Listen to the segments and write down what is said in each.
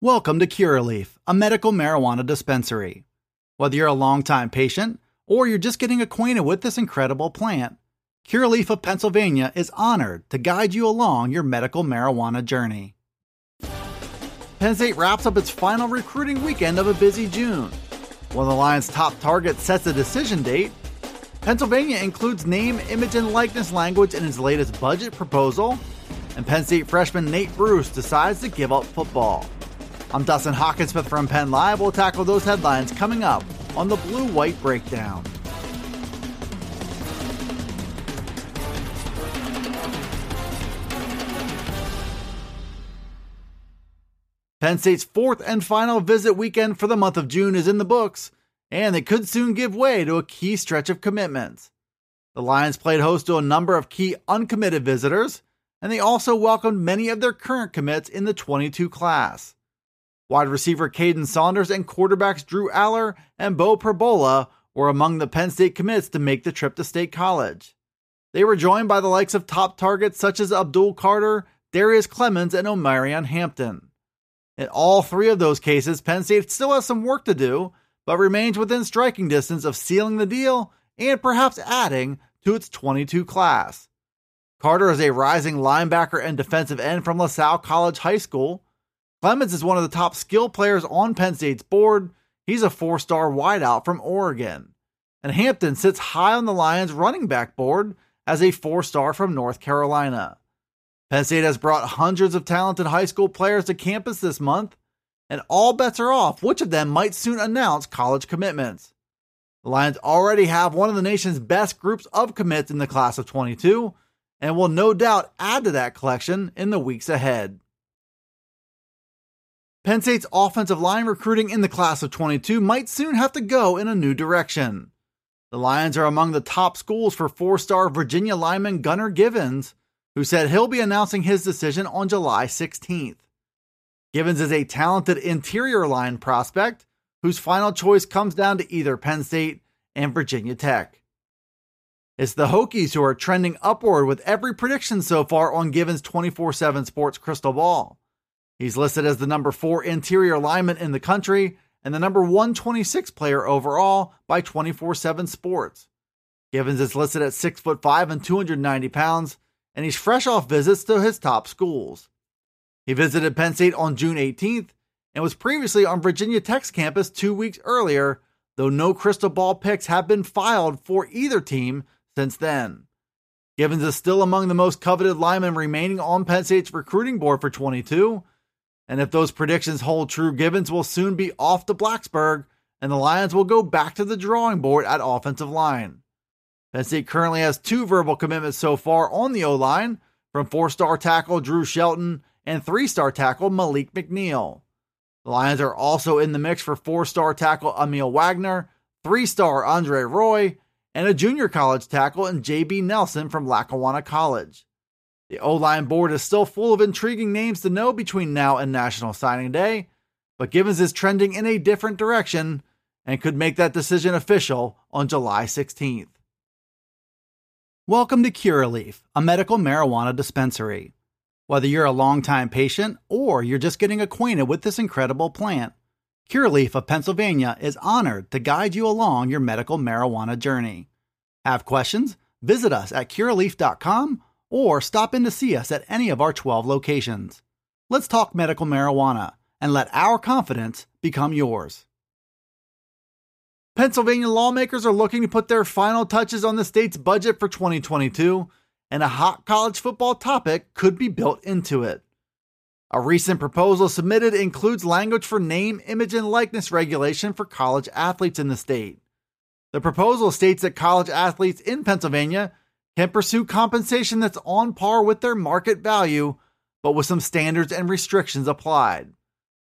Welcome to Curaleaf, a medical marijuana dispensary. Whether you're a longtime patient or you're just getting acquainted with this incredible plant, Curaleaf of Pennsylvania is honored to guide you along your medical marijuana journey. Penn State wraps up its final recruiting weekend of a busy June. While the Lions' top target sets a decision date, Pennsylvania includes name, image, and likeness language in its latest budget proposal, and Penn State freshman Nate Bruce decides to give up football. I'm Dustin Hockensmith from Penn Live. We'll tackle those headlines coming up on the Blue White Breakdown. Penn State's fourth and final visit weekend for the month of June is in the books, and it could soon give way to a key stretch of commitments. The Lions played host to a number of key uncommitted visitors, and they also welcomed many of their current commits in the 22 class. Wide receiver Kaden Saunders and quarterbacks Drew Allar and Beau Pribula were among the Penn State commits to make the trip to State College. They were joined by the likes of top targets such as Abdul Carter, Darrius Clemons, and Omarion Hampton. In all three of those cases, Penn State still has some work to do, but remains within striking distance of sealing the deal and perhaps adding to its 22 class. Carter is a rising linebacker and defensive end from LaSalle College High School Clemons is one of the top skill players on Penn State's board. He's a four star wideout from Oregon. And Hampton sits high on the Lions running back board as a four star from North Carolina. Penn State has brought hundreds of talented high school players to campus this month, and all bets are off which of them might soon announce college commitments. The Lions already have one of the nation's best groups of commits in the class of 22, and will no doubt add to that collection in the weeks ahead. Penn State's offensive line recruiting in the class of 22 might soon have to go in a new direction. The Lions are among the top schools for four star Virginia lineman Gunnar Givens, who said he'll be announcing his decision on July 16th. Givens is a talented interior line prospect whose final choice comes down to either Penn State and Virginia Tech. It's the Hokies who are trending upward with every prediction so far on Givens' 24 7 sports crystal ball. He's listed as the number four interior lineman in the country and the number 126 player overall by 24 7 Sports. Givens is listed at 6 foot 5 and 290 pounds, and he's fresh off visits to his top schools. He visited Penn State on June 18th and was previously on Virginia Tech's campus two weeks earlier, though no crystal ball picks have been filed for either team since then. Givens is still among the most coveted linemen remaining on Penn State's recruiting board for 22 and if those predictions hold true, Givens will soon be off to Blacksburg, and the Lions will go back to the drawing board at offensive line. Penn State currently has two verbal commitments so far on the O line from four star tackle Drew Shelton and three star tackle Maleek McNeil. The Lions are also in the mix for four star tackle Emil Wagner, three star Andre Roy, and a junior college tackle in JB Nelson from Lackawanna College. The O line board is still full of intriguing names to know between now and National Signing Day, but Givens is trending in a different direction and could make that decision official on July 16th. Welcome to Curaleaf, a medical marijuana dispensary. Whether you're a longtime patient or you're just getting acquainted with this incredible plant, Curaleaf of Pennsylvania is honored to guide you along your medical marijuana journey. Have questions? Visit us at curaleaf.com or stop in to see us at any of our 12 locations. Let's talk medical marijuana and let our confidence become yours. Pennsylvania lawmakers are looking to put their final touches on the state's budget for 2022, and a hot college football topic could be built into it. A recent proposal submitted includes language for name, image, and likeness regulation for college athletes in the state. The proposal states that college athletes in Pennsylvania can pursue compensation that's on par with their market value, but with some standards and restrictions applied.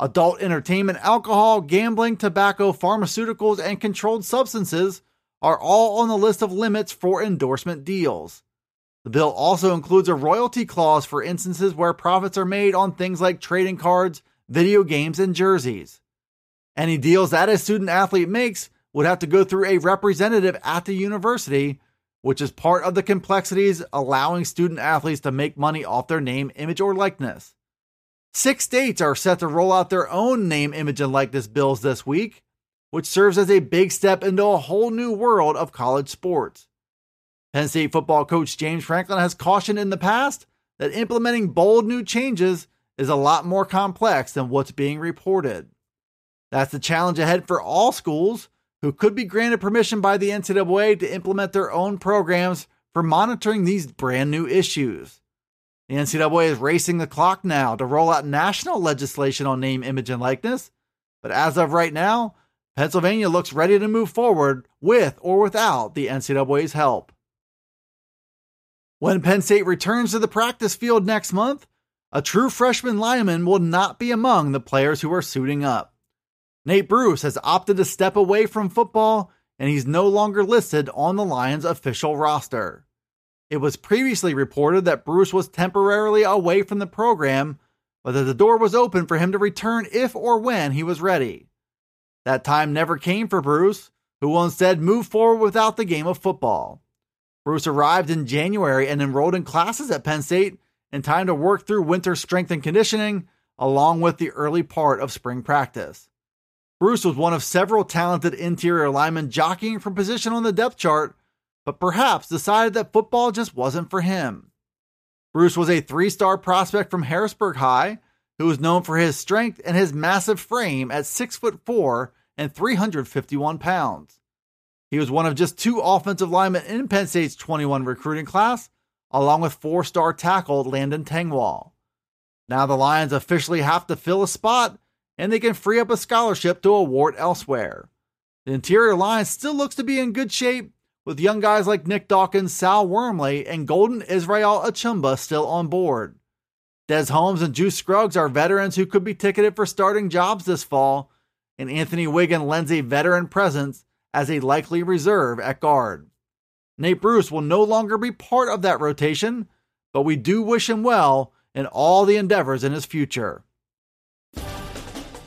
Adult entertainment, alcohol, gambling, tobacco, pharmaceuticals, and controlled substances are all on the list of limits for endorsement deals. The bill also includes a royalty clause for instances where profits are made on things like trading cards, video games, and jerseys. Any deals that a student athlete makes would have to go through a representative at the university which is part of the complexities allowing student athletes to make money off their name, image, or likeness. Six states are set to roll out their own name, image, and likeness bills this week, which serves as a big step into a whole new world of college sports. Penn State football coach James Franklin has cautioned in the past that implementing bold new changes is a lot more complex than what's being reported. That's the challenge ahead for all schools who could be granted permission by the NCAA to implement their own programs for monitoring these brand new issues. The NCAA is racing the clock now to roll out national legislation on name, image, and likeness, but as of right now, Pennsylvania looks ready to move forward with or without the NCAA's help. When Penn State returns to the practice field next month, a true freshman lineman will not be among the players who are suiting up. Nate Bruce has opted to step away from football, and he's no longer listed on the Lions' official roster. It was previously reported that Bruce was temporarily away from the program, but that the door was open for him to return if or when he was ready. That time never came for Bruce, who will instead move forward without the game of football. Bruce arrived in January and enrolled in classes at Penn State in time to work through winter strength and conditioning, along with the early part of spring practice. Bruce was one of several talented interior linemen jockeying for position on the depth chart, but perhaps decided that football just wasn't for him. Bruce was a three star prospect from Harrisburg High, who was known for his strength and his massive frame at 6'4 and 351 pounds. He was one of just two offensive linemen in Penn State's 21 recruiting class, along with four star tackle Landon Tengwall. Now the Lions officially have to fill a spot, and they can free up a scholarship to award elsewhere. The interior line still looks to be in good shape, with young guys like Nick Dawkins, Sal Wormley, and Golden Israel Achumba still on board. Des Holmes and Juice Scruggs are veterans who could be ticketed for starting jobs this fall, and Anthony Whigan lends a veteran presence as a likely reserve at guard. Nate Bruce will no longer be part of that rotation, but we do wish him well in all the endeavors in his future.